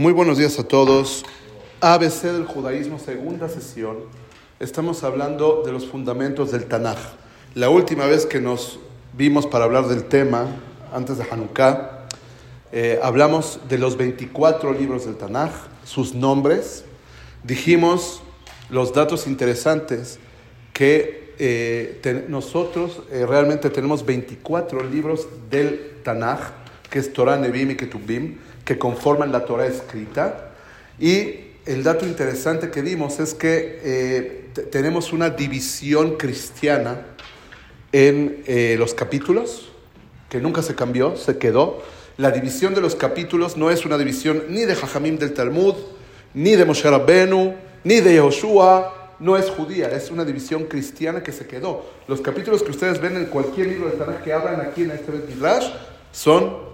Muy buenos días a todos. ABC del judaísmo, segunda sesión. Estamos hablando de los fundamentos del Tanaj. La última vez que nos vimos para hablar del tema, antes de Hanukkah, eh, hablamos de los 24 libros del Tanaj, sus nombres. Dijimos los datos interesantes que eh, nosotros eh, realmente tenemos 24 libros del Tanaj, que es Torah, Nebim y Ketubim, que conforman la Torah escrita. Y el dato interesante que dimos es que eh, tenemos una división cristiana en eh, los capítulos, que nunca se cambió, se quedó. La división de los capítulos no es una división ni de Jajamim del Talmud, ni de Moshe Rabbenu, ni de Yoshua, no es judía, es una división cristiana que se quedó. Los capítulos que ustedes ven en cualquier libro de Tanakh que hablan aquí en este Midrash son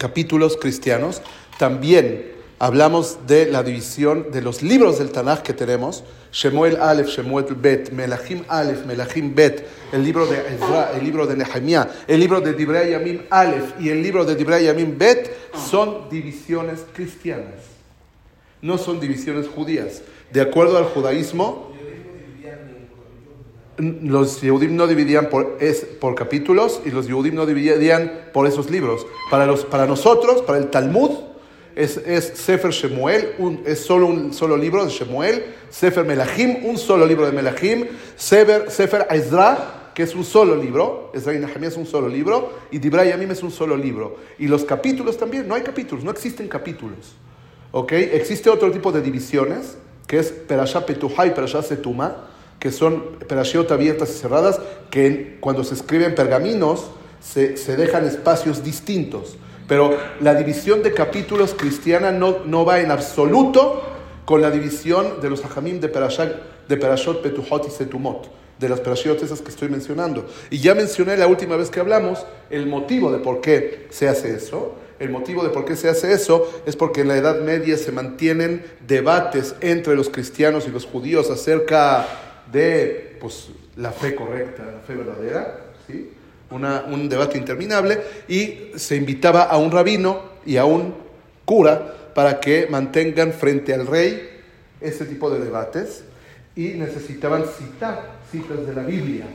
capítulos cristianos. También hablamos de la división de los libros del Tanaj que tenemos, Shemuel Aleph, Shemuel Bet, Melachim Aleph, Melachim Bet, el libro de Ezra, el libro de Nehemiah, el libro de Dibrei Yamim Aleph y el libro de Dibrei Yamim Bet, son divisiones cristianas, no son divisiones judías. De acuerdo al judaísmo, los Yehudim no dividían por, es, por capítulos y los Yehudim no dividían por esos libros. Para, los, para nosotros, para el Talmud, es, es Sefer Shemuel, un, es solo un solo libro de Shemuel, Sefer Melahim, un solo libro de Melahim, Sefer, Sefer Ezra, que es un solo libro, Ezra y Nehemiah es un solo libro, y Dibra Yamim es un solo libro. Y los capítulos también, no hay capítulos, no existen capítulos. ¿Ok? Existe otro tipo de divisiones, que es Perashá Petuhá y Perashá Setuma, que son perashiot abiertas y cerradas, que cuando se escriben pergaminos se, se dejan espacios distintos. Pero la división de capítulos cristiana no, no va en absoluto con la división de los hajamim de, Perashot, de Perashot, Petuhot y Setumot, de las Perashiot esas que estoy mencionando. Y ya mencioné la última vez que hablamos el motivo de por qué se hace eso. El motivo de por qué se hace eso es porque en la Edad Media se mantienen debates entre los cristianos y los judíos acerca de pues, la fe correcta, la fe verdadera. ¿sí? un debate interminable, y se invitaba a un rabino y a un cura para que mantengan frente al rey ese tipo de debates y necesitaban citar citas de la Biblia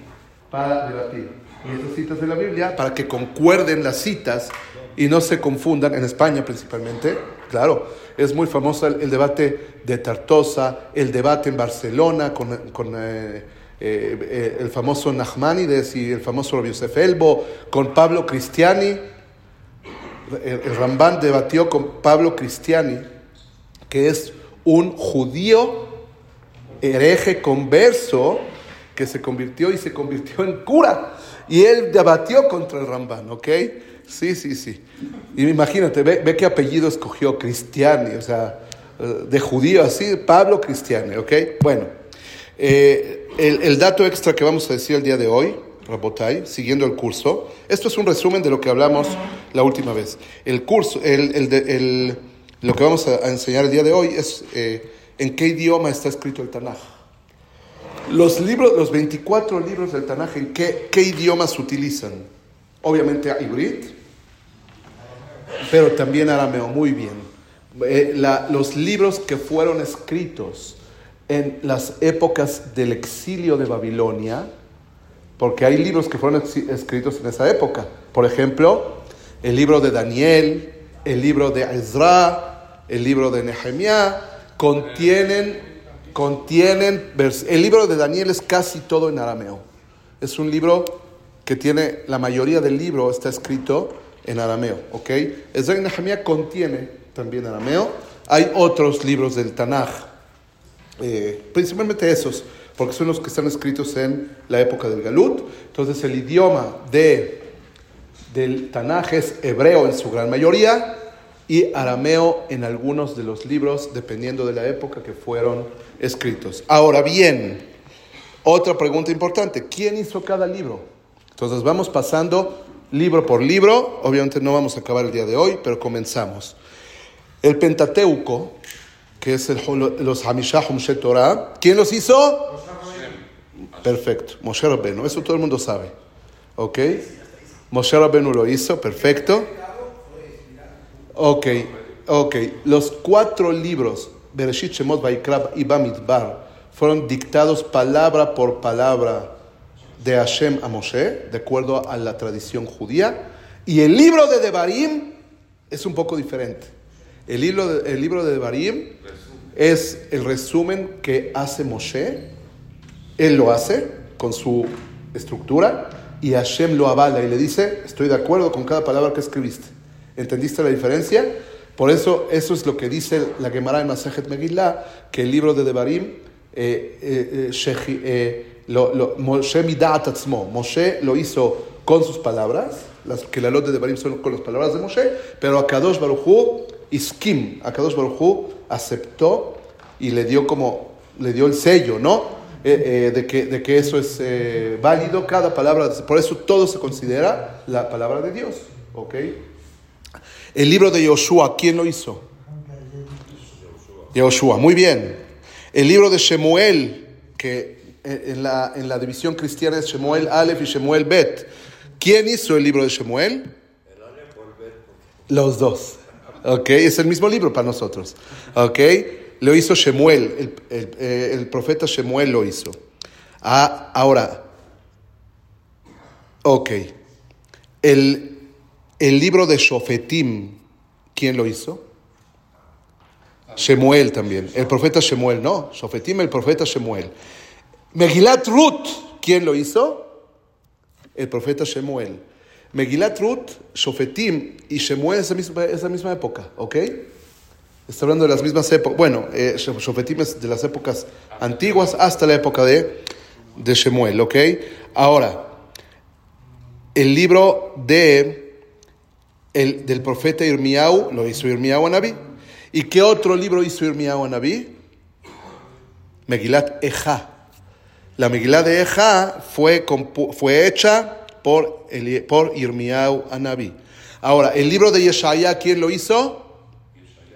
para debatir. Y esas citas de la Biblia, para que concuerden las citas y no se confundan, en España principalmente, claro, es muy famoso el, debate de Tartosa, el debate en Barcelona con, eh, eh, eh, el famoso Nachmanides y el famoso Yosef Elbo, con Pablo Cristiani. El, el Ramban debatió con Pablo Cristiani, que es un judío hereje converso que se convirtió y se convirtió en cura. Y él debatió contra el Ramban, ¿ok? Sí, sí, sí. Y imagínate, ve, ve qué apellido escogió Cristiani, o sea, eh, de judío así, Pablo Cristiani, ¿ok? Bueno, eh, el, dato extra que vamos a decir el día de hoy, Rabotai, siguiendo el curso, esto es un resumen de lo que hablamos la última vez. El curso, el, lo que vamos a, enseñar el día de hoy es eh, en qué idioma está escrito el Tanaj. Los libros, los 24 libros del Tanaj, ¿en qué, idiomas utilizan? Obviamente a Ibrit, pero también arameo, muy bien. Eh, los libros que fueron escritos en las épocas del exilio de Babilonia, porque hay libros que fueron escritos en esa época. Por ejemplo, el libro de Daniel, el libro de Ezra, el libro de Nehemiah, contienen, contienen, el libro de Daniel es casi todo en arameo. Es un libro que tiene, la mayoría del libro está escrito en arameo, ¿ok? Ezra y Nehemiah contiene también arameo. Hay otros libros del Tanaj eh, principalmente esos, porque son los que están escritos en la época del Galut. Entonces el idioma de, del Tanaj es hebreo en su gran mayoría y arameo en algunos de los libros, dependiendo de la época que fueron escritos. Ahora bien, otra pregunta importante, ¿quién hizo cada libro? Entonces vamos pasando libro por libro, obviamente no vamos a acabar el día de hoy, pero comenzamos. El Pentateuco que es el, los Hamishah Humshe Torah. ¿Quién los hizo? Perfecto, Moshe Rabbeinu, eso todo el mundo sabe. ¿Ok? Moshe Rabbeinu lo hizo, perfecto. Ok, Ok, los cuatro libros, Bereshit, Shemot, Vaikra y Bamidbar, fueron dictados palabra por palabra de Hashem a Moshe, de acuerdo a la tradición judía. Y el libro de Devarim es un poco diferente. El libro de, el libro de Devarim es el resumen que hace Moshe. Él lo hace con su estructura y Hashem lo avala y le dice, estoy de acuerdo con cada palabra que escribiste. ¿Entendiste la diferencia? Por eso, eso es lo que dice la Gemara en Masajet Megillah, que el libro de Devarim, eh, eh, eh, eh lo, lo, Moshe Moshe lo hizo con sus palabras, las que la lot de Devarim son con las palabras de Moshe, pero Akadosh Baruchu iskim, Akadosh Baruchu aceptó y le dio como, le dio el sello, ¿no? Eh, eh, de, que, de que eso es eh, válido, cada palabra, por eso todo se considera la palabra de Dios, ¿ok? El libro de Yoshua, ¿quién lo hizo? Yoshua, muy bien. El libro de Shemuel, que en la, en la división cristiana es Shemuel Aleph y Shemuel Bet. ¿Quién hizo el libro de Shemuel? Los dos. ¿Ok? Es el mismo libro para nosotros. ¿Ok? Lo hizo Shemuel, el, el, profeta Shemuel lo hizo. Ah, ahora, ok. El, el libro de Shofetim, ¿quién lo hizo? Shemuel también. El profeta Shemuel, no. Shofetim, el profeta Shemuel. Megilat Ruth, ¿quién lo hizo? El profeta Shemuel. Megilat Ruth, Shofetim y Shemuel es la misma, es misma época, ¿ok? Está hablando de las mismas épocas. Bueno, eh, es de las épocas antiguas hasta la época de, de Shemuel, ¿ok? Ahora, el libro de, el, del profeta Irmiau lo hizo Irmiau Anabí. ¿Y qué otro libro hizo Irmiau Anabí? Megilat Eja. La Megilat de Eja fue, fue hecha por, el, por Irmiau. Ahora, el libro de Yeshaya, ¿quién lo hizo?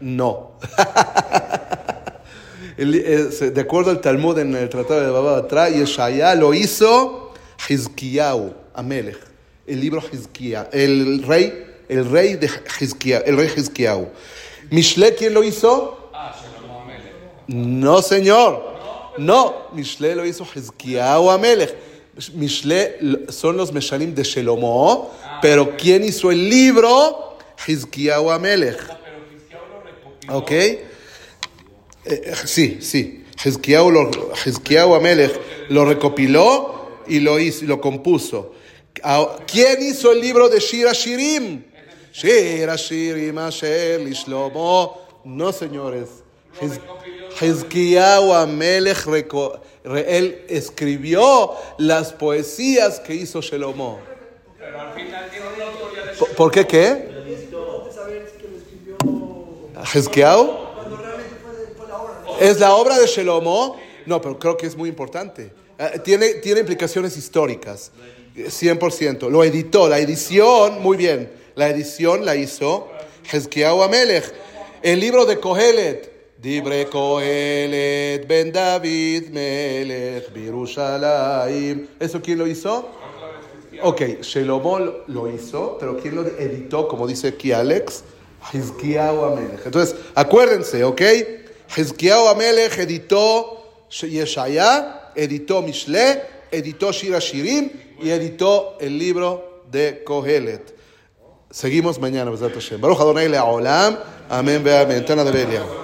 No. de acuerdo al Talmud en el Tratado de Baba Batra, Yeshaya lo hizo Hizkiyahu, Amelech, el libro Hizkiyahu, el rey, el rey de Hizkiyahu, el rey Hizkiyahu. Mishle, ¿quién lo hizo? No, señor. No, Mishle lo hizo Hizkiyahu Amelech. Mishle son los Meshalim de Shelomo, pero ¿quién hizo el libro? Hizkiyahu Amelech. ¿Ok? Eh, sí, sí. Hezquiao Amelech lo recopiló y lo, hizo, lo compuso. Ah, ¿Quién hizo el libro de Shira Shirim? Shirim Asher Lishlomo. No, señores. Hezquiao Amelech, él escribió las poesías que hizo Shelomo. ¿Por qué qué? Hezkeau. ¿Es la obra de Shelomo? No, pero creo que es muy importante. Eh, tiene, tiene implicaciones históricas, 100%. Lo editó, la edición, muy bien. La edición la hizo Hezkiau Amelech. El libro de Kohelet, Dibre Kohelet, Ben David, Melech, Birushalayim. ¿Eso quién lo hizo? Ok, Shelomo lo hizo, pero ¿quién lo editó, como dice aquí Alex? Hizkiyahu Amelech. Entonces, acuérdense, ¿ok? Hizkiyahu Amelech editó Yeshaya, editó Mishle, editó Shira Shirim y editó el libro de Kohelet. Seguimos mañana, Baruch Adonai Le'olam. Amén, amén. Tana de Belia.